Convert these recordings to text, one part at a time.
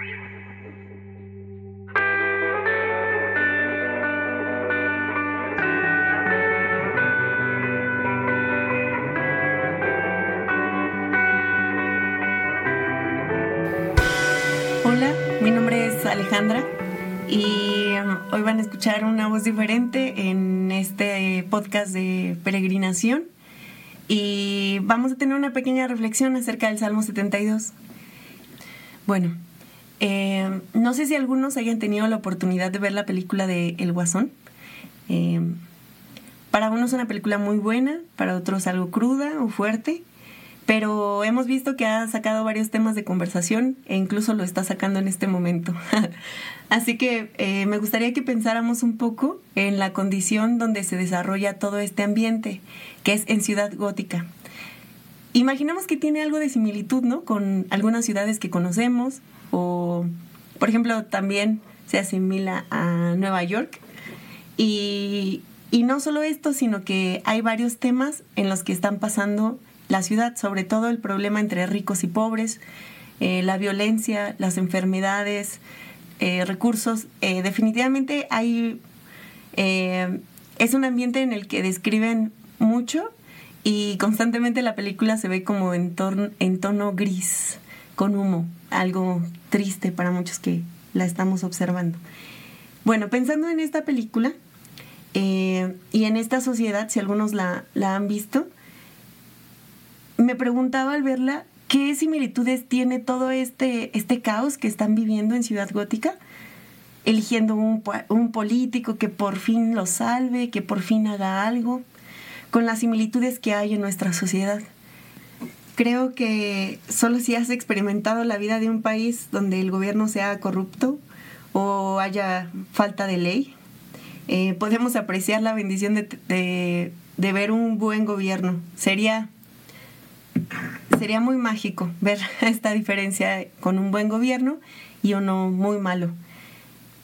Hola, mi nombre es Alejandra y um, hoy van a escuchar una voz diferente en este podcast de peregrinación y vamos a tener una pequeña reflexión acerca del Salmo 72. Bueno, eh, no sé si algunos hayan tenido la oportunidad de ver la película de El Guasón. Eh, para unos es una película muy buena, para otros algo cruda o fuerte, pero hemos visto que ha sacado varios temas de conversación e incluso lo está sacando en este momento. Así que eh, me gustaría que pensáramos un poco en la condición donde se desarrolla todo este ambiente, que es en Ciudad Gótica. Imaginamos que tiene algo de similitud, ¿no? Con algunas ciudades que conocemos o, por ejemplo, también se asimila a Nueva York. Y, y no solo esto, sino que hay varios temas en los que están pasando la ciudad, sobre todo el problema entre ricos y pobres, eh, la violencia, las enfermedades, eh, recursos. Eh, definitivamente hay es un ambiente en el que describen mucho y constantemente la película se ve como en, en tono gris, con humo, algo triste para muchos que la estamos observando. Bueno, pensando en esta película y en esta sociedad, si algunos la, la han visto, me preguntaba al verla qué similitudes tiene todo este, este caos que están viviendo en Ciudad Gótica, eligiendo un, un político que por fin lo salve, que por fin haga algo, con las similitudes que hay en nuestra sociedad. Creo que solo si has experimentado la vida de un país donde el gobierno sea corrupto o haya falta de ley, eh, podemos apreciar la bendición de, de, de ver un buen gobierno. Sería sería muy mágico ver esta diferencia con un buen gobierno y uno muy malo.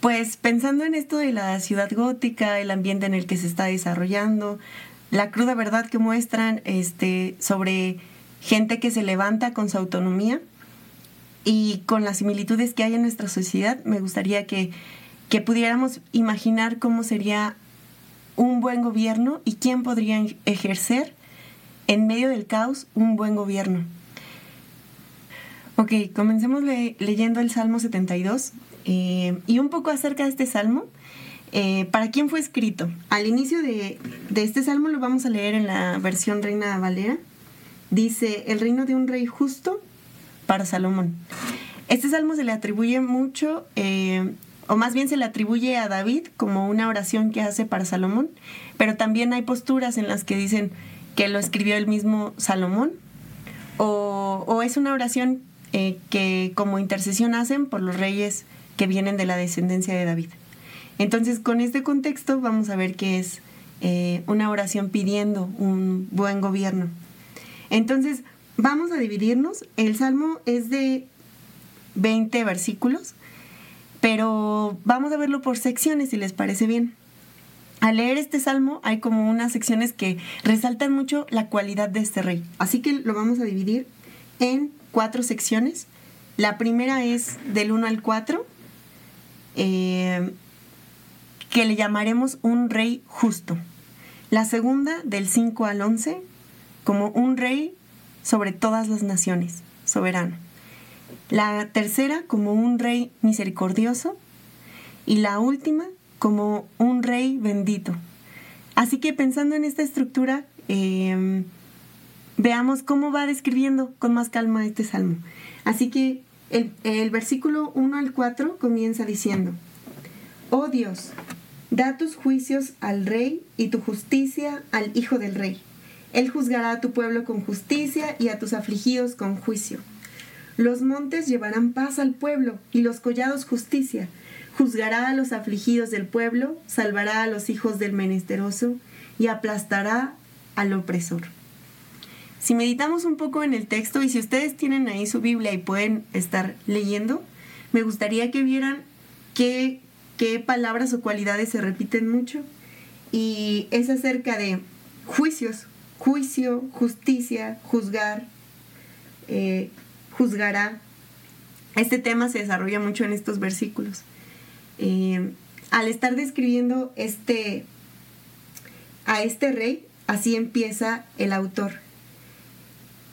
Pues pensando en esto de la ciudad gótica, el ambiente en el que se está desarrollando, la cruda verdad que muestran este, sobre gente que se levanta con su autonomía y con las similitudes que hay en nuestra sociedad, me gustaría que, que pudiéramos imaginar cómo sería un buen gobierno y quién podría ejercer en medio del caos, un buen gobierno. Ok, comencemos leyendo el Salmo 72 eh, y un poco acerca de este Salmo. Eh, ¿Para quién fue escrito? Al inicio de, de, este Salmo lo vamos a leer en la versión Reina Valera. Dice, el reino de un rey justo para Salomón. Este Salmo se le atribuye mucho, eh, o más bien se le atribuye a David como una oración que hace para Salomón, pero también hay posturas en las que dicen, que lo escribió el mismo Salomón, o, es una oración eh, que como intercesión hacen por los reyes que vienen de la descendencia de David. Entonces, con este contexto vamos a ver que es eh, una oración pidiendo un buen gobierno. Entonces, vamos a dividirnos. El salmo es de 20 versículos, pero vamos a verlo por secciones, si les parece bien al leer este salmo hay como unas secciones que resaltan mucho la cualidad de este rey. Así que lo vamos a dividir en cuatro secciones. La primera es del 1 al 4, eh, que le llamaremos un rey justo. La segunda del 5 al 11, como un rey sobre todas las naciones, soberano. La tercera como un rey misericordioso. Y la última como un rey bendito. Así que pensando en esta estructura, em, veamos cómo va describiendo con más calma este salmo. Así que el, el versículo 1 al 4 comienza diciendo, Oh Dios, da tus juicios al rey y tu justicia al hijo del rey. Él juzgará a tu pueblo con justicia y a tus afligidos con juicio. Los montes llevarán paz al pueblo y los collados justicia Juzgará a los afligidos del pueblo, salvará a los hijos del menesteroso y aplastará al opresor. Si meditamos un poco en el texto y si ustedes tienen ahí su Biblia y pueden estar leyendo, me gustaría que vieran qué, qué palabras o cualidades se repiten mucho. Y es acerca de juicios, juicio, justicia, juzgar, eh, juzgará, este tema se desarrolla mucho en estos versículos. Eh, al estar describiendo este, a este rey, así empieza el autor,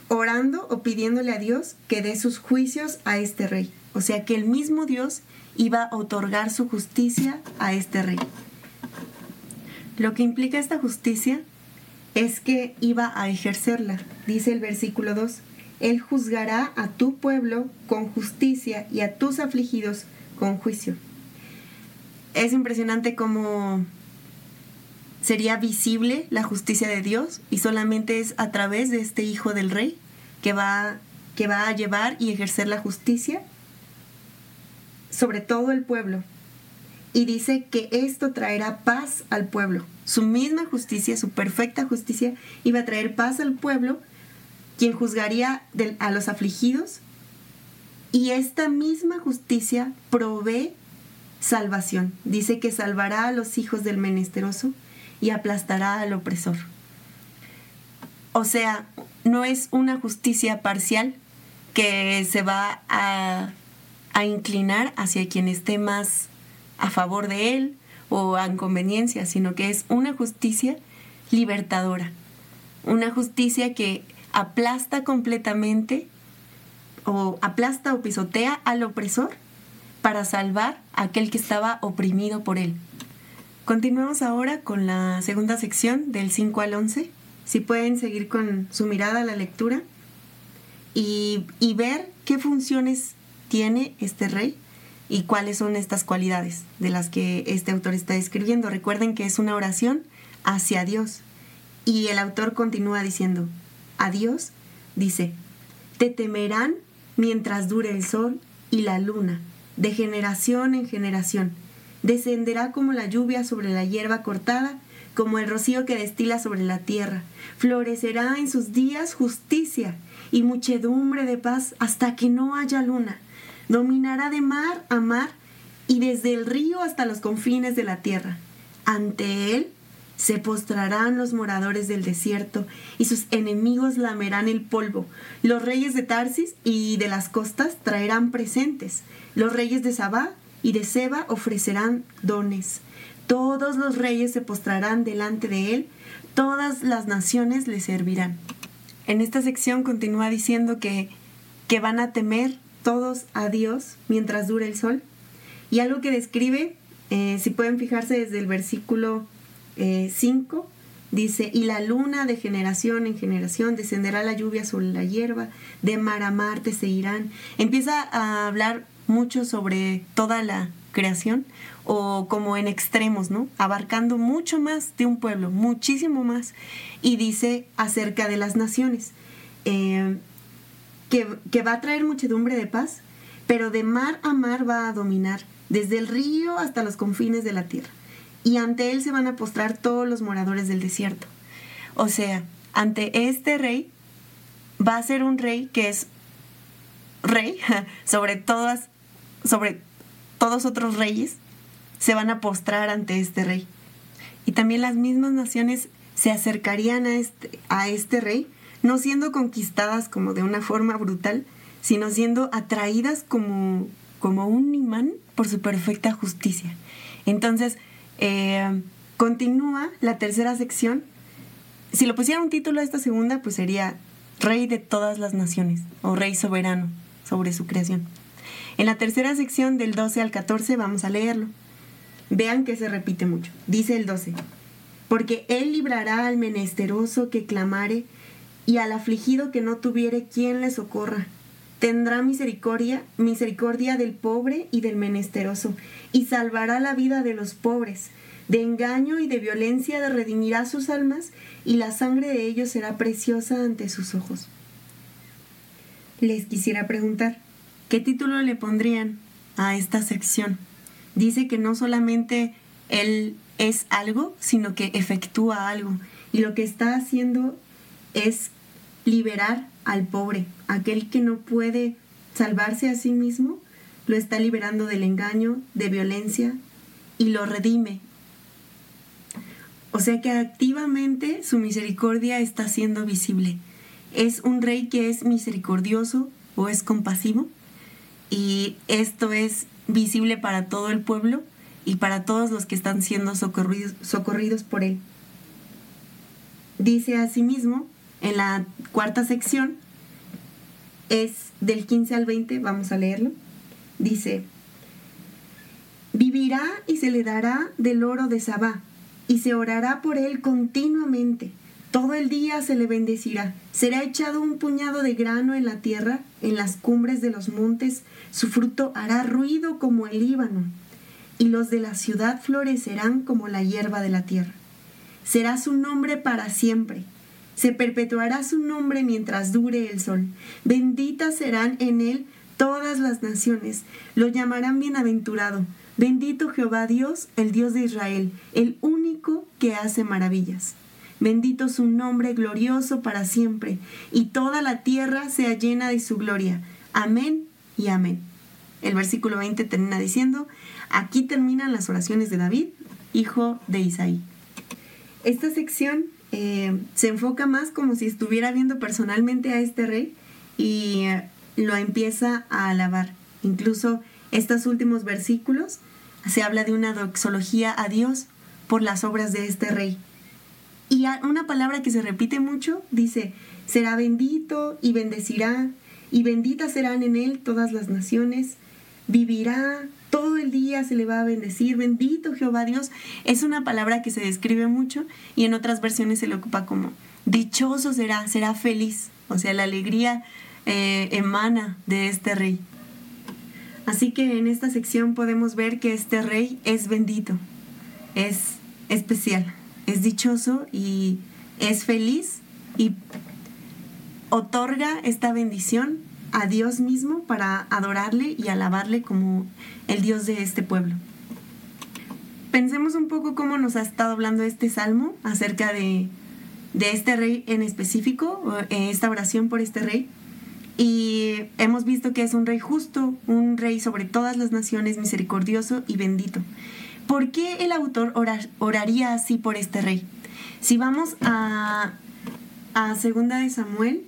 orando o pidiéndole a Dios que dé sus juicios a este rey. O sea que el mismo Dios iba a otorgar su justicia a este rey. Lo que implica esta justicia es que iba a ejercerla, dice el versículo 2. Él juzgará a tu pueblo con justicia y a tus afligidos con juicio. Es impresionante cómo sería visible la justicia de Dios y solamente es a través de este hijo del rey que va, que va a llevar y ejercer la justicia sobre todo el pueblo. Y dice que esto traerá paz al pueblo. Su misma justicia, su perfecta justicia, iba a traer paz al pueblo, quien juzgaría a los afligidos. Y esta misma justicia provee salvación. Dice que salvará a los hijos del menesteroso y aplastará al opresor. O sea, no es una justicia parcial que se va a, inclinar hacia quien esté más a favor de él o a conveniencia, sino que es una justicia libertadora, una justicia que aplasta completamente o aplasta o pisotea al opresor para salvar a aquel que estaba oprimido por él. Continuamos ahora con la segunda sección del 5 al 11. Si pueden seguir con su mirada a la lectura y, y ver qué funciones tiene este rey y cuáles son estas cualidades de las que este autor está escribiendo. Recuerden que es una oración hacia Dios. Y el autor continúa diciendo, a Dios dice, te temerán mientras dure el sol y la luna, de generación en generación. Descenderá como la lluvia sobre la hierba cortada, como el rocío que destila sobre la tierra. Florecerá en sus días justicia y muchedumbre de paz hasta que no haya luna dominará de mar a mar y desde el río hasta los confines de la tierra. Ante él se postrarán los moradores del desierto y sus enemigos lamerán el polvo. Los reyes de Tarsis y de las costas traerán presentes. Los reyes de Sabá y de Seba ofrecerán dones. Todos los reyes se postrarán delante de él, todas las naciones le servirán. En esta sección continúa diciendo que, que van a temer todos a Dios mientras dure el sol. Y algo que describe, eh, si pueden fijarse desde el versículo 5, eh, dice, y la luna de generación en generación descenderá la lluvia sobre la hierba, de mar a mar te seguirán. Empieza a hablar mucho sobre toda la creación o como en extremos, ¿no? Abarcando mucho más de un pueblo, muchísimo más. Y dice acerca de las naciones. Eh, que, va a traer muchedumbre de paz, pero de mar a mar va a dominar, desde el río hasta los confines de la tierra. Y ante él se van a postrar todos los moradores del desierto. O sea, ante este rey va a ser un rey que es rey sobre todas, sobre todos otros reyes, se van a postrar ante este rey. Y también las mismas naciones se acercarían a este, a este rey no siendo conquistadas como de una forma brutal, sino siendo atraídas como, como un imán por su perfecta justicia. Entonces, eh, continúa la tercera sección. Si lo pusiera un título a esta segunda, pues sería Rey de todas las naciones o Rey soberano sobre su creación. En la tercera sección del 12 al 14 vamos a leerlo. Vean que se repite mucho. Dice el 12. Porque Él librará al menesteroso que clamare y al afligido que no tuviere quien le socorra. Tendrá misericordia, misericordia del pobre y del menesteroso, y salvará la vida de los pobres. De engaño y de violencia redimirá sus almas, y la sangre de ellos será preciosa ante sus ojos. Les quisiera preguntar, ¿qué título le pondrían a esta sección? Dice que no solamente él es algo, sino que efectúa algo. Y lo que está haciendo es liberar al pobre, aquel que no puede salvarse a sí mismo, lo está liberando del engaño, de violencia y lo redime. O sea que activamente su misericordia está siendo visible. Es un rey que es misericordioso o es compasivo y esto es visible para todo el pueblo y para todos los que están siendo socorridos, por él. Dice asimismo, en la cuarta sección, es del 15 al 20, vamos a leerlo. Dice, vivirá y se le dará del oro de Sabá, y se orará por él continuamente. Todo el día se le bendecirá. Será echado un puñado de grano en la tierra, en las cumbres de los montes. Su fruto hará ruido como el Líbano, y los de la ciudad florecerán como la hierba de la tierra. Será su nombre para siempre. Se perpetuará su nombre mientras dure el sol. Benditas serán en él todas las naciones. Lo llamarán bienaventurado. Bendito Jehová Dios, el Dios de Israel, el único que hace maravillas. Bendito su nombre glorioso para siempre, y toda la tierra sea llena de su gloria. Amén y amén. El versículo 20 termina diciendo, aquí terminan las oraciones de David, hijo de Isaí. Esta sección eh, se enfoca más como si estuviera viendo personalmente a este rey y lo empieza a alabar. Incluso estos últimos versículos se habla de una doxología a Dios por las obras de este rey. Y una palabra que se repite mucho dice, será bendito y bendecirá, y benditas serán en él todas las naciones, vivirá, todo el día se le va a bendecir, bendito Jehová Dios. Es una palabra que se describe mucho y en otras versiones se le ocupa como dichoso será, será feliz. O sea, la alegría eh, emana de este rey. Así que en esta sección podemos ver que este rey es bendito, es especial, es dichoso y es feliz y otorga esta bendición a Dios mismo para adorarle y alabarle como el Dios de este pueblo. Pensemos un poco cómo nos ha estado hablando este salmo acerca de, este rey en específico, eh, esta oración por este rey. Y hemos visto que es un rey justo, un rey sobre todas las naciones, misericordioso y bendito. ¿Por qué el autor oraría así por este rey? Si vamos a, a Segunda de Samuel,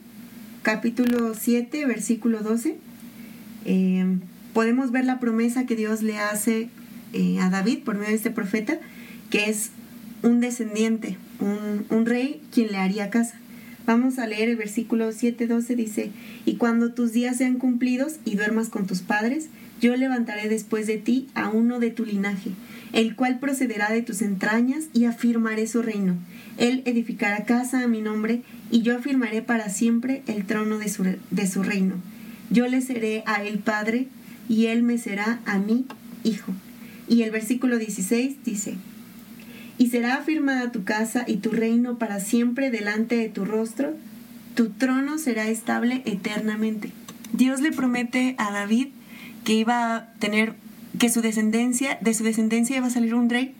capítulo 7, versículo 12, eh, podemos ver la promesa que Dios le hace eh, a David por medio de este profeta, que es un descendiente, un, un rey quien le haría casa. Vamos a leer el versículo 7:12 dice, y cuando tus días sean cumplidos y duermas con tus padres, yo levantaré después de ti a uno de tu linaje, el cual procederá de tus entrañas y afirmaré su reino. Él edificará casa a mi nombre y yo afirmaré para siempre el trono de su, de su reino. Yo le seré a él padre y él me será a mí hijo. Y el versículo 16 dice, y será afirmada tu casa y tu reino para siempre delante de tu rostro, tu trono será estable eternamente. Dios le promete a David que iba a tener, que su descendencia, de su descendencia iba a salir un rey,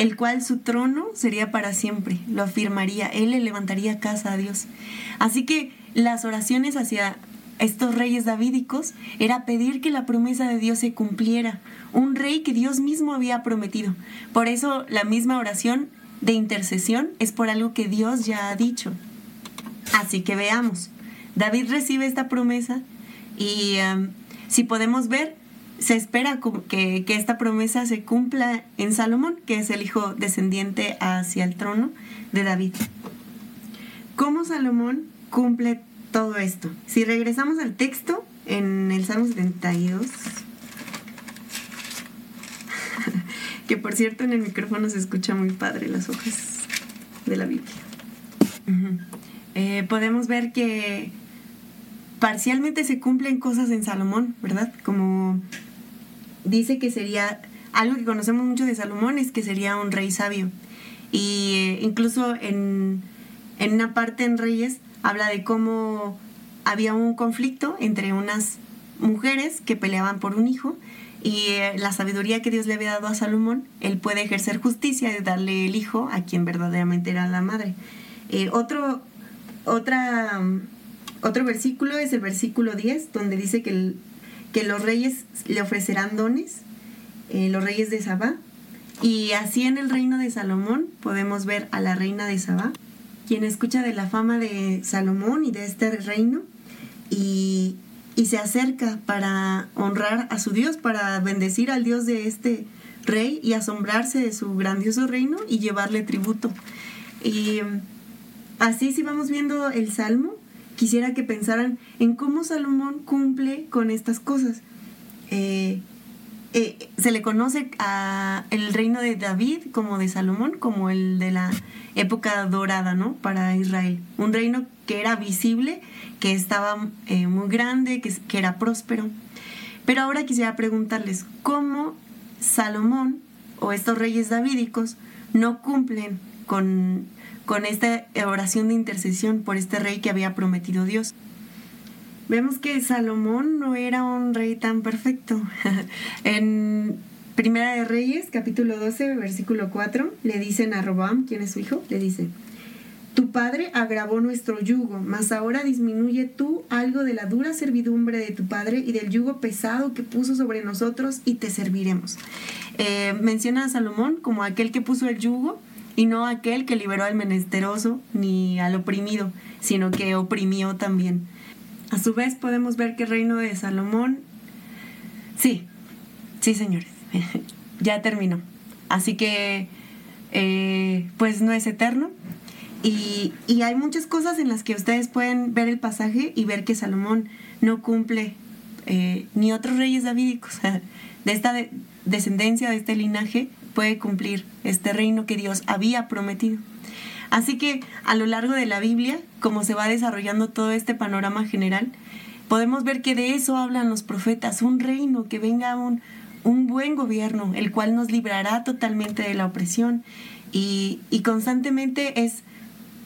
el cual su trono sería para siempre, lo afirmaría, él le levantaría casa a Dios. Así que las oraciones hacia estos reyes davídicos era pedir que la promesa de Dios se cumpliera, un rey que Dios mismo había prometido. Por eso la misma oración de intercesión es por algo que Dios ya ha dicho. Así que veamos, David recibe esta promesa y um, si podemos ver, se espera que, esta promesa se cumpla en Salomón, que es el hijo descendiente hacia el trono de David. ¿Cómo Salomón cumple todo esto? Si regresamos al texto, en el Salmo 72, que por cierto en el micrófono se escucha muy padre las hojas de la Biblia. Eh, podemos ver que parcialmente se cumplen cosas en Salomón, ¿verdad? Como dice que sería, algo que conocemos mucho de Salomón es que sería un rey sabio. Y eh, incluso en, en una parte en Reyes habla de cómo había un conflicto entre unas mujeres que peleaban por un hijo y eh, la sabiduría que Dios le había dado a Salomón, él puede ejercer justicia y darle el hijo a quien verdaderamente era la madre. Eh, otro, otra otro versículo es el versículo 10, donde dice que, que los reyes le ofrecerán dones, eh, los reyes de Sabá. Y así en el reino de Salomón podemos ver a la reina de Sabá, quien escucha de la fama de Salomón y de este reino y y se acerca para honrar a su Dios, para bendecir al Dios de este rey y asombrarse de su grandioso reino y llevarle tributo. Y así si vamos viendo el Salmo, quisiera que pensaran en cómo Salomón cumple con estas cosas. Eh, eh, se le conoce a el reino de David como de Salomón, como el de la época dorada, ¿no? Para Israel. Un reino que era visible, que estaba eh, muy grande, que, que era próspero. Pero ahora quisiera preguntarles, ¿cómo Salomón o estos reyes davídicos no cumplen con, con esta oración de intercesión por este rey que había prometido Dios? Vemos que Salomón no era un rey tan perfecto. en Primera de Reyes, capítulo 12, versículo 4, le dicen a Robam, quien es su hijo, le dice, tu padre agravó nuestro yugo, mas ahora disminuye tú algo de la dura servidumbre de tu padre y del yugo pesado que puso sobre nosotros y te serviremos. Eh, menciona a Salomón como aquel que puso el yugo y no aquel que liberó al menesteroso ni al oprimido, sino que oprimió también. A su vez podemos ver que el reino de Salomón, sí, sí señores, ya terminó. Así que, eh, pues no es eterno, y, hay muchas cosas en las que ustedes pueden ver el pasaje y ver que Salomón no cumple eh, ni otros reyes davídicos. De esta descendencia, de este linaje, puede cumplir este reino que Dios había prometido. Así que a lo largo de la Biblia, como se va desarrollando todo este panorama general, podemos ver que de eso hablan los profetas, un reino, que venga un, un buen gobierno, el cual nos librará totalmente de la opresión. Y, y constantemente es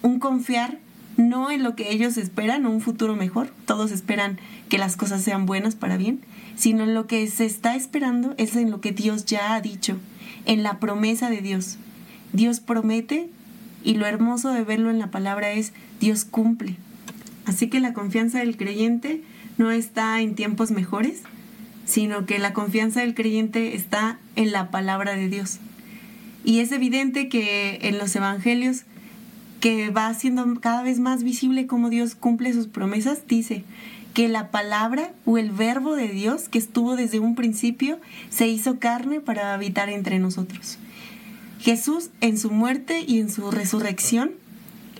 un confiar no en lo que ellos esperan, un futuro mejor, todos esperan que las cosas sean buenas para bien, sino en lo que se está esperando es en lo que Dios ya ha dicho, en la promesa de Dios. Dios promete y lo hermoso de verlo en la palabra es Dios cumple. Así que la confianza del creyente no está en tiempos mejores, sino que la confianza del creyente está en la palabra de Dios. Y es evidente que en los evangelios que va haciendo cada vez más visible cómo Dios cumple sus promesas, dice que la palabra o el verbo de Dios que estuvo desde un principio se hizo carne para habitar entre nosotros. Jesús en su muerte y en su resurrección,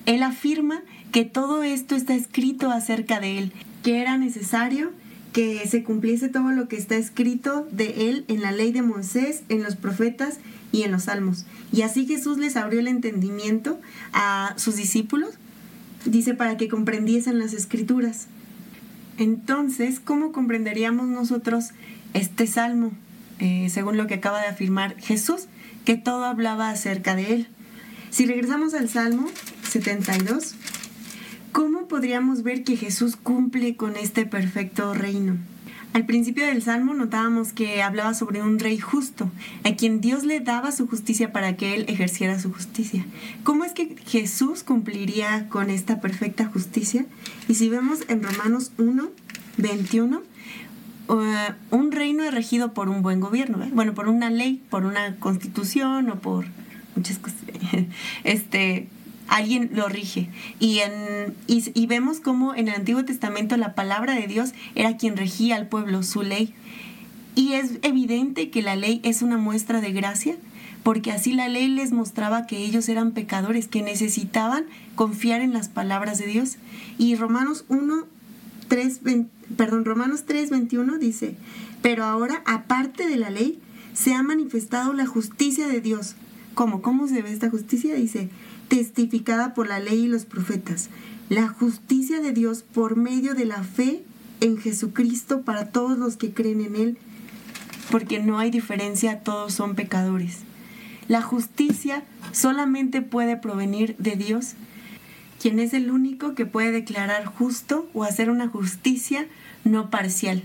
Él afirma que todo esto está escrito acerca de Él, que era necesario que se cumpliese todo lo que está escrito de Él en la ley de Moisés, en los profetas y en los salmos. Y así Jesús les abrió el entendimiento a sus discípulos, dice, para que comprendiesen las escrituras. Entonces, ¿cómo comprenderíamos nosotros este salmo? Eh, según lo que acaba de afirmar Jesús, que todo hablaba acerca de él. Si regresamos al Salmo 72, ¿cómo podríamos ver que Jesús cumple con este perfecto reino? Al principio del Salmo notábamos que hablaba sobre un rey justo, a quien Dios le daba su justicia para que él ejerciera su justicia. ¿Cómo es que Jesús cumpliría con esta perfecta justicia? Y si vemos en Romanos 1, 21, uh, un reino es regido por un buen gobierno, bueno, por una ley, por una constitución o por muchas cosas. Este, alguien lo rige. Y, en, y, vemos cómo en el Antiguo Testamento la palabra de Dios era quien regía al pueblo, su ley. Y es evidente que la ley es una muestra de gracia, porque así la ley les mostraba que ellos eran pecadores, que necesitaban confiar en las palabras de Dios. Y Romanos 1, 3, perdón, Romanos 3, 21 dice, pero ahora, aparte de la ley, se ha manifestado la justicia de Dios. ¿Cómo? ¿Cómo se ve esta justicia? Dice, testificada por la ley y los profetas, la justicia de Dios por medio de la fe en Jesucristo para todos los que creen en Él, porque no hay diferencia, todos son pecadores. La justicia solamente puede provenir de Dios, quien es el único que puede declarar justo o hacer una justicia no parcial,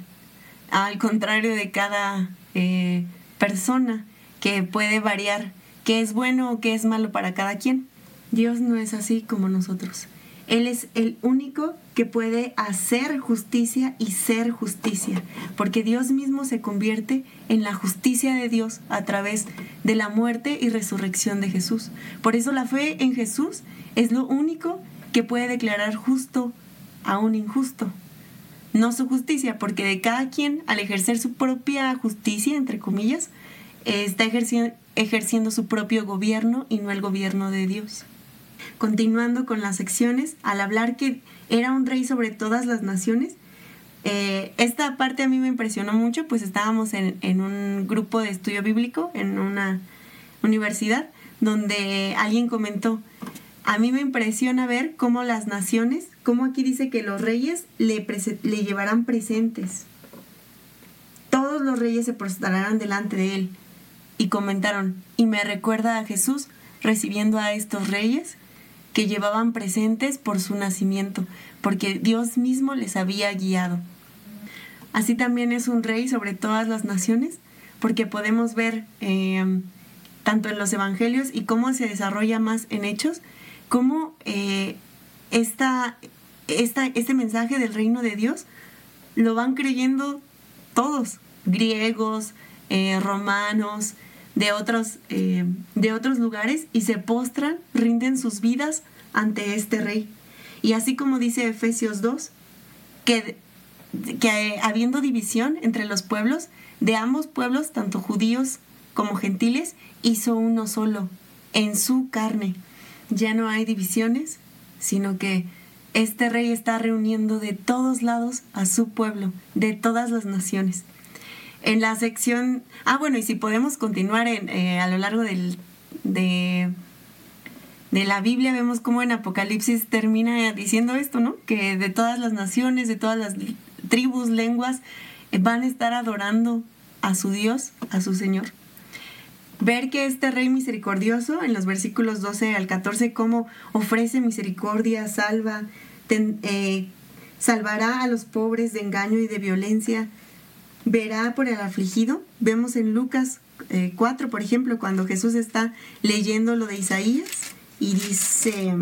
al contrario de cada eh, persona que puede variar qué es bueno o qué es malo para cada quien. Dios no es así como nosotros. Él es el único que puede hacer justicia y ser justicia, porque Dios mismo se convierte en la justicia de Dios a través de la muerte y resurrección de Jesús. Por eso la fe en Jesús es lo único que puede declarar justo a un injusto. no su justicia, porque de cada quien, al ejercer su propia justicia, entre comillas, está ejerciendo, su propio gobierno y no el gobierno de Dios. Continuando con las secciones, al hablar que era un rey sobre todas las naciones, eh, esta parte a mí me impresionó mucho, pues estábamos en, en un grupo de estudio bíblico en una universidad donde alguien comentó, a mí me impresiona ver cómo las naciones, como aquí dice que los reyes le, le llevarán presentes. Todos los reyes se prostrarán delante de él. Y comentaron, y me recuerda a Jesús recibiendo a estos reyes que llevaban presentes por su nacimiento, porque Dios mismo les había guiado. Así también es un rey sobre todas las naciones, porque podemos ver eh, tanto en los evangelios y cómo se desarrolla más en hechos, cómo eh, esta, este mensaje del reino de Dios lo van creyendo todos, griegos, eh, romanos, de otros, eh, de otros lugares, y se postran, rinden sus vidas ante este rey. Y así como dice Efesios 2, que, que habiendo división entre los pueblos, de ambos pueblos, tanto judíos como gentiles, hizo uno solo, en su carne ya no hay divisiones, sino que este rey está reuniendo de todos lados a su pueblo, de todas las naciones. En la sección, ah bueno, y si podemos continuar en, eh, a lo largo del, de, la Biblia, vemos cómo en Apocalipsis termina diciendo esto, ¿no? Que de todas las naciones, de todas las tribus, lenguas, eh, van a estar adorando a su Dios, a su Señor ver que este Rey misericordioso, en los versículos 12 al 14, cómo ofrece misericordia, salva, eh, salvará a los pobres de engaño y de violencia, verá por el afligido. Vemos en Lucas 4, eh, por ejemplo, cuando Jesús está leyendo lo de Isaías y dice,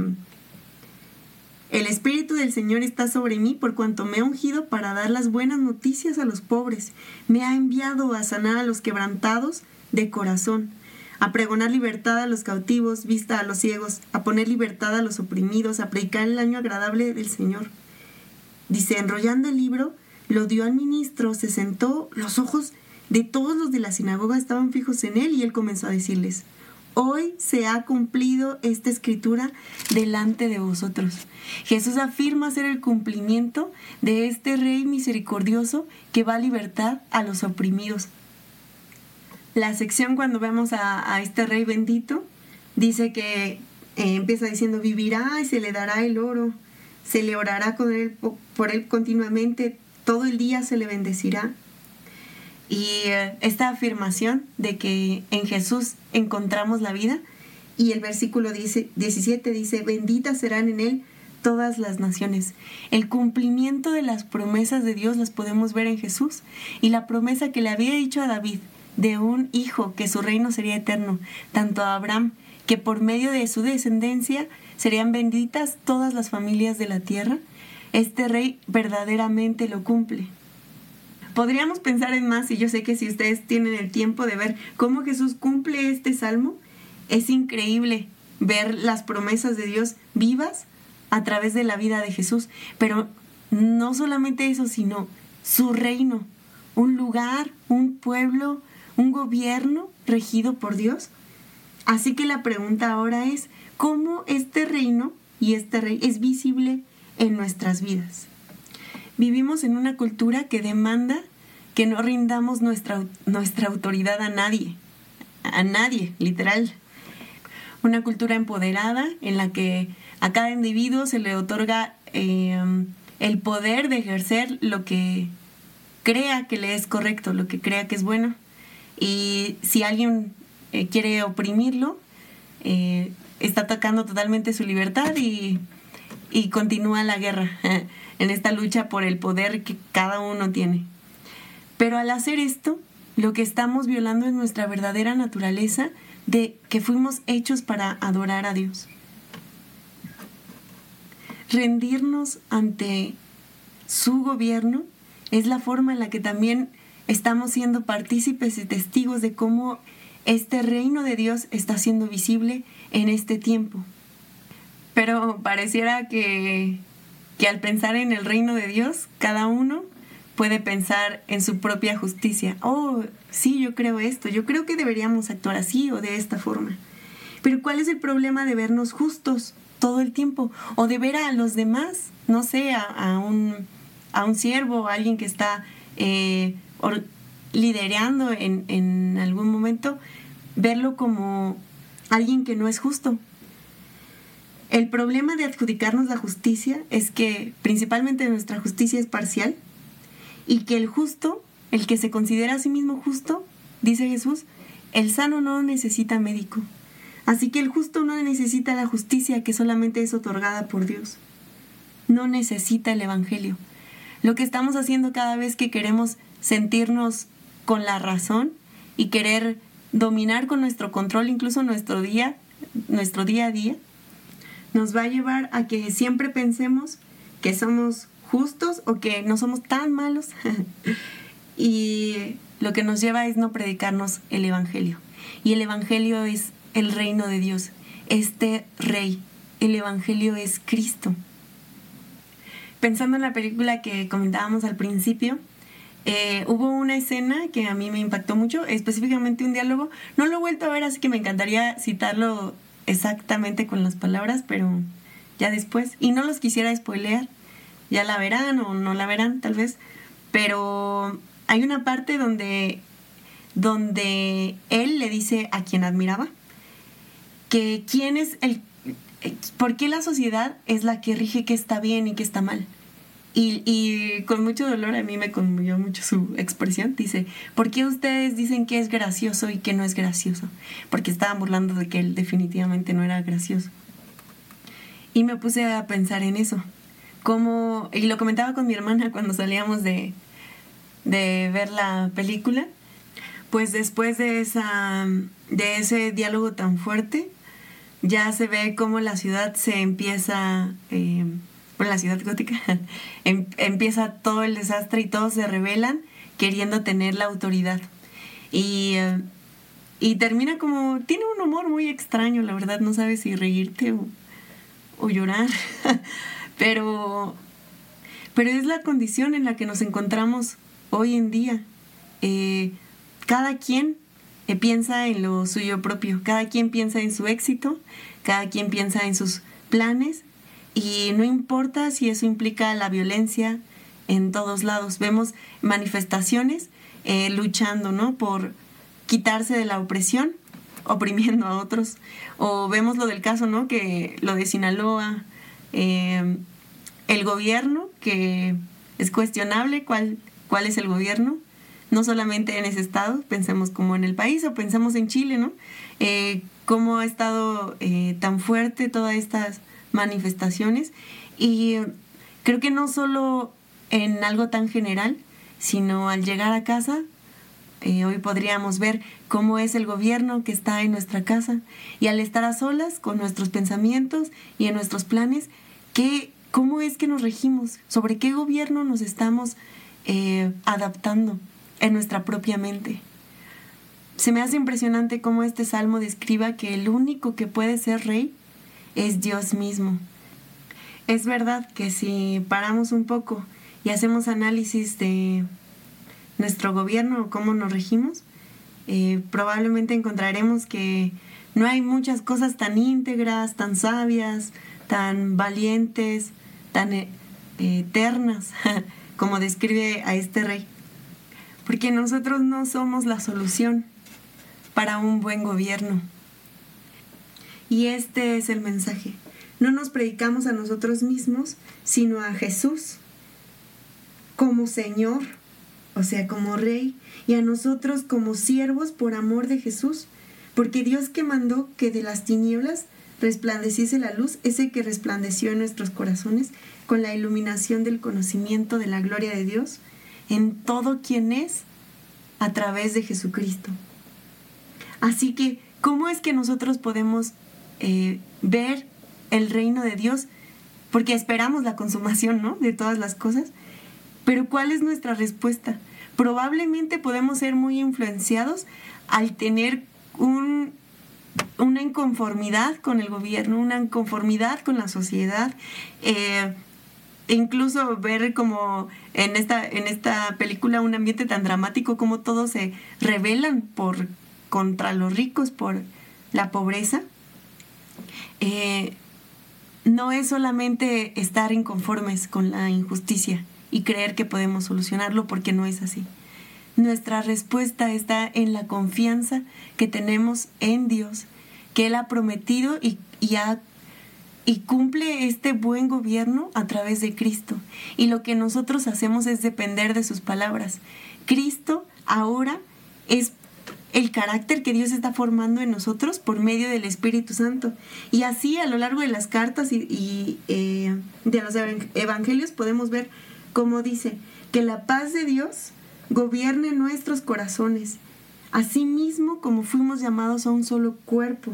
el Espíritu del Señor está sobre mí por cuanto me ha ungido para dar las buenas noticias a los pobres. Me ha enviado a sanar a los quebrantados de corazón, a pregonar libertad a los cautivos, vista a los ciegos, a poner libertad a los oprimidos, a predicar el año agradable del Señor. Dice, enrollando el libro, lo dio al ministro, se sentó, los ojos de todos los de la sinagoga estaban fijos en él y él comenzó a decirles, hoy se ha cumplido esta escritura delante de vosotros. Jesús afirma ser el cumplimiento de este Rey misericordioso que va a libertad a los oprimidos, la sección cuando vemos a, este rey bendito, dice que eh, empieza diciendo, vivirá y se le dará el oro, se le orará con él, por él continuamente, todo el día se le bendecirá. Y eh, esta afirmación de que en Jesús encontramos la vida, y el versículo dice, 17 dice, benditas serán en él todas las naciones. El cumplimiento de las promesas de Dios las podemos ver en Jesús y la promesa que le había dicho a David, de un hijo, que su reino sería eterno, tanto a Abraham, que por medio de su descendencia serían benditas todas las familias de la tierra, este rey verdaderamente lo cumple. Podríamos pensar en más, y yo sé que si ustedes tienen el tiempo de ver cómo Jesús cumple este salmo, es increíble ver las promesas de Dios vivas a través de la vida de Jesús. Pero no solamente eso, sino su reino, un lugar, un pueblo, un gobierno regido por Dios. Así que la pregunta ahora es, ¿cómo este reino y este rey es visible en nuestras vidas? Vivimos en una cultura que demanda que no rindamos nuestra, nuestra autoridad a nadie, a nadie, literal. Una cultura empoderada en la que a cada individuo se le otorga eh, el poder de ejercer lo que crea que le es correcto, lo que crea que es bueno. Y si alguien eh, quiere oprimirlo, eh, está atacando totalmente su libertad y, y continúa la guerra en esta lucha por el poder que cada uno tiene. Pero al hacer esto, lo que estamos violando es nuestra verdadera naturaleza de que fuimos hechos para adorar a Dios. Rendirnos ante su gobierno es la forma en la que también estamos siendo partícipes y testigos de cómo este reino de Dios está siendo visible en este tiempo. Pero pareciera que que al pensar en el reino de Dios, cada uno puede pensar en su propia justicia. Oh, sí, yo creo esto, yo creo que deberíamos actuar así o de esta forma. Pero ¿cuál es el problema de vernos justos todo el tiempo? O de ver a los demás, no sé, a, un, a un siervo, a alguien que está eh, liderando en, en algún momento, verlo como alguien que no es justo. El problema de adjudicarnos la justicia es que principalmente nuestra justicia es parcial y que el justo, el que se considera a sí mismo justo, dice Jesús, el sano no necesita médico. Así que el justo no necesita la justicia que solamente es otorgada por Dios. No necesita el Evangelio. Lo que estamos haciendo cada vez que queremos sentirnos con la razón y querer dominar con nuestro control incluso nuestro día, nuestro día a día, nos va a llevar a que siempre pensemos que somos justos o que no somos tan malos. y lo que nos lleva es no predicarnos el Evangelio. Y el Evangelio es el reino de Dios, este rey. El Evangelio es Cristo. Pensando en la película que comentábamos al principio, eh, hubo una escena que a mí me impactó mucho, específicamente un diálogo. No lo he vuelto a ver, así que me encantaría citarlo exactamente con las palabras, pero ya después. Y no los quisiera spoilear, ya la verán o no la verán tal vez, pero hay una parte donde, donde él le dice a quien admiraba que quién es el... ¿Por qué la sociedad es la que rige qué está bien y qué está mal? Y, con mucho dolor a mí me conmovió mucho su expresión. Dice, ¿por qué ustedes dicen que es gracioso y que no es gracioso? Porque estaban burlando de que él definitivamente no era gracioso. Y me puse a pensar en eso. Como, y lo comentaba con mi hermana cuando salíamos de, de ver la película. Pues después de, esa, de ese diálogo tan fuerte, ya se ve cómo la ciudad se empieza... Eh, por la ciudad gótica, em, empieza todo el desastre y todos se rebelan queriendo tener la autoridad. Y, eh, y termina como, tiene un humor muy extraño, la verdad, no sabes si reírte o, llorar, pero, pero es la condición en la que nos encontramos hoy en día. Eh, cada quien eh, piensa en lo suyo propio, cada quien piensa en su éxito, cada quien piensa en sus planes y no importa si eso implica la violencia en todos lados. Vemos manifestaciones eh, luchando, ¿no? Por quitarse de la opresión, oprimiendo a otros. O vemos lo del caso, ¿no? Que lo de Sinaloa, eh, el gobierno, que es cuestionable cuál, cuál es el gobierno, no solamente en ese estado, pensemos como en el país o pensemos en Chile, ¿no? Eh, cómo ha estado tan fuerte todas estas manifestaciones y creo que no solo en algo tan general, sino al llegar a casa, eh, hoy podríamos ver cómo es el gobierno que está en nuestra casa y al estar a solas con nuestros pensamientos y en nuestros planes, ¿qué, ¿cómo es que nos regimos? ¿Sobre qué gobierno nos estamos eh, adaptando en nuestra propia mente? Se me hace impresionante cómo este salmo describa que el único que puede ser rey es Dios mismo. Es verdad que si paramos un poco y hacemos análisis de nuestro gobierno o cómo nos regimos, eh, probablemente encontraremos que no hay muchas cosas tan íntegras, tan sabias, tan valientes, tan eh, eternas como describe a este rey. Porque nosotros no somos la solución para un buen gobierno. Y este es el mensaje. No nos predicamos a nosotros mismos, sino a Jesús como Señor, o sea, como Rey, y a nosotros como siervos por amor de Jesús, porque Dios que mandó que de las tinieblas resplandeciese la luz, ese que resplandeció en nuestros corazones con la iluminación del conocimiento de la gloria de Dios, en todo quien es, a través de Jesucristo. Así que, ¿cómo es que nosotros podemos eh, ver el reino de Dios, porque esperamos la consumación, ¿no? De todas las cosas. Pero ¿cuál es nuestra respuesta? Probablemente podemos ser muy influenciados al tener un, una inconformidad con el gobierno, una inconformidad con la sociedad, eh, incluso ver como en esta, en esta película un ambiente tan dramático como todos se rebelan por contra los ricos por la pobreza. Eh, no es solamente estar inconformes con la injusticia y creer que podemos solucionarlo porque no es así. Nuestra respuesta está en la confianza que tenemos en Dios, que Él ha prometido y, y cumple este buen gobierno a través de Cristo. Y lo que nosotros hacemos es depender de sus palabras. Cristo ahora es el carácter que Dios está formando en nosotros por medio del Espíritu Santo. Y así a lo largo de las cartas y, eh, de los evangelios podemos ver cómo dice que la paz de Dios gobierne nuestros corazones, así mismo como fuimos llamados a un solo cuerpo,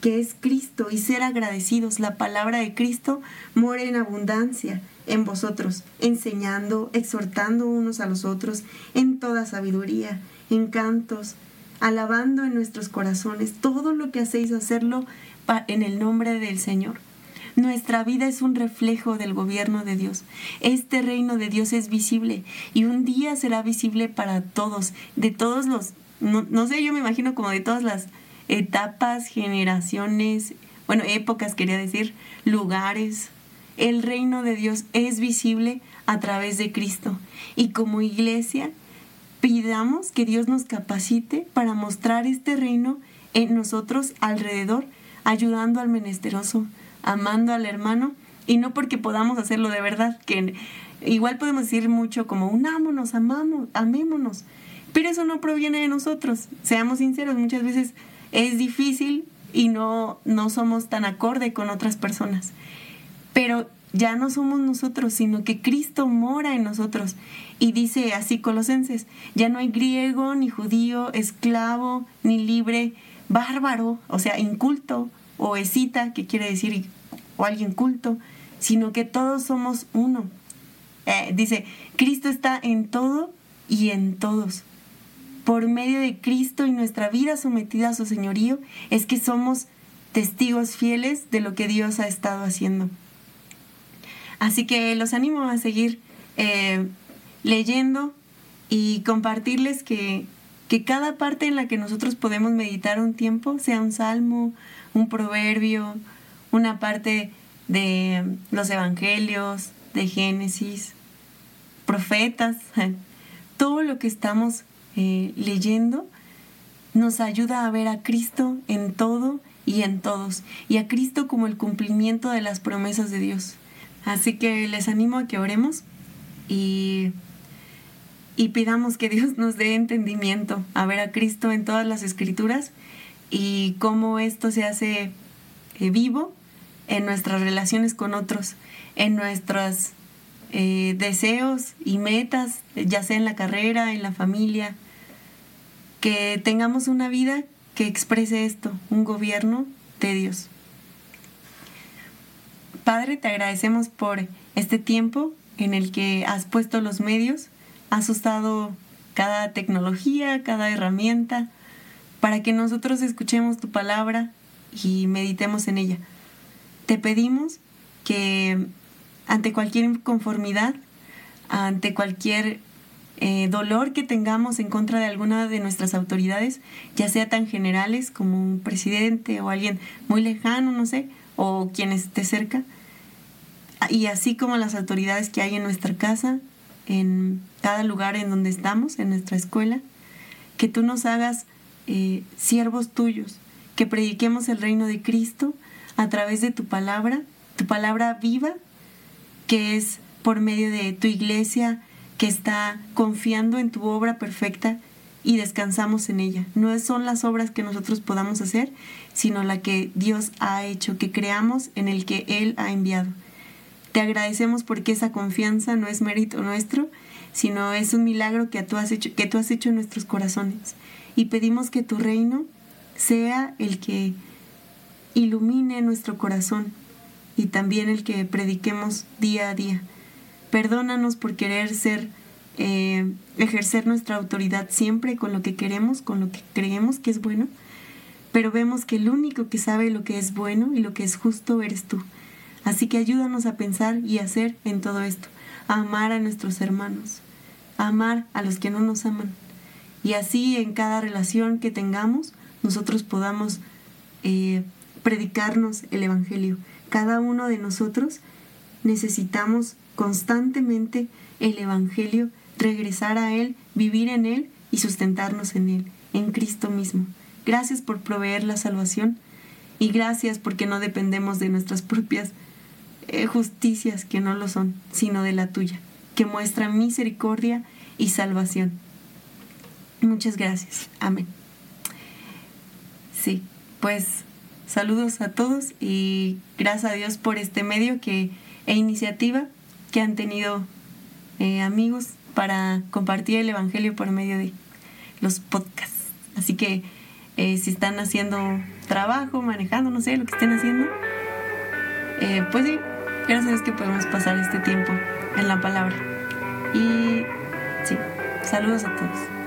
que es Cristo, y ser agradecidos. La palabra de Cristo mora en abundancia en vosotros, enseñando, exhortando unos a los otros en toda sabiduría, en cantos, alabando en nuestros corazones. Todo lo que hacéis, hacerlo en el nombre del Señor. Nuestra vida es un reflejo del gobierno de Dios. Este reino de Dios es visible y un día será visible para todos, de todos los, no, sé, yo me imagino como de todas las etapas, generaciones, bueno, épocas quería decir, lugares. El reino de Dios es visible a través de Cristo y como iglesia pidamos que Dios nos capacite para mostrar este reino en nosotros alrededor, ayudando al menesteroso, amando al hermano, y no porque podamos hacerlo de verdad, que igual podemos decir mucho como unámonos, amamos, amémonos, pero eso no proviene de nosotros, seamos sinceros, muchas veces es difícil y no, no somos tan acorde con otras personas, pero ya no somos nosotros, sino que Cristo mora en nosotros. Y dice así Colosenses, ya no hay griego, ni judío, esclavo, ni libre, bárbaro, o sea, inculto, o escita, que quiere decir, o alguien culto, sino que todos somos uno. Eh, dice, Cristo está en todo y en todos. Por medio de Cristo y nuestra vida sometida a su señorío, es que somos testigos fieles de lo que Dios ha estado haciendo. Así que los animo a seguir eh, leyendo y compartirles que, que cada parte en la que nosotros podemos meditar un tiempo, sea un salmo, un proverbio, una parte de los evangelios, de Génesis, profetas, todo lo que estamos eh, leyendo nos ayuda a ver a Cristo en todo y en todos, y a Cristo como el cumplimiento de las promesas de Dios. Así que les animo a que oremos y, y pidamos que Dios nos dé entendimiento a ver a Cristo en todas las escrituras y cómo esto se hace eh, vivo en nuestras relaciones con otros, en nuestros eh, deseos y metas, ya sea en la carrera, en la familia, que tengamos una vida que exprese esto, un gobierno de Dios. Padre, te agradecemos por este tiempo en el que has puesto los medios, has usado cada tecnología, cada herramienta, para que nosotros escuchemos tu palabra y meditemos en ella. Te pedimos que ante cualquier inconformidad, ante cualquier eh, dolor que tengamos en contra de alguna de nuestras autoridades, ya sea tan generales como un presidente o alguien muy lejano, no sé, o quien esté cerca, y así como las autoridades que hay en nuestra casa, en cada lugar en donde estamos, en nuestra escuela, que tú nos hagas eh, siervos tuyos, que prediquemos el reino de Cristo a través de tu palabra, tu palabra viva, que es por medio de tu iglesia que está confiando en tu obra perfecta y descansamos en ella. No son las obras que nosotros podamos hacer, sino la que Dios ha hecho, que creamos en el que Él ha enviado. Te agradecemos porque esa confianza no es mérito nuestro, sino es un milagro que tú has hecho, que tú has hecho en nuestros corazones. Y pedimos que tu reino sea el que ilumine nuestro corazón y también el que prediquemos día a día. Perdónanos por querer ser, eh, ejercer nuestra autoridad siempre con lo que queremos, con lo que creemos que es bueno, pero vemos que el único que sabe lo que es bueno y lo que es justo eres tú. Así que ayúdanos a pensar y hacer en todo esto, amar a nuestros hermanos, amar a los que no nos aman. Y así en cada relación que tengamos, nosotros podamos eh, predicarnos el Evangelio. Cada uno de nosotros necesitamos constantemente el Evangelio, regresar a Él, vivir en Él y sustentarnos en Él, en Cristo mismo. Gracias por proveer la salvación y gracias porque no dependemos de nuestras propias eh, justicias que no lo son, sino de la tuya, que muestra misericordia y salvación. Muchas gracias. Amén. Sí, pues saludos a todos y gracias a Dios por este medio que, e iniciativa que han tenido eh, amigos para compartir el Evangelio por medio de los podcasts. Así que eh, si están haciendo trabajo, manejando, no sé, lo que estén haciendo, pues sí, gracias que podemos pasar este tiempo en la palabra. Y sí, saludos a todos.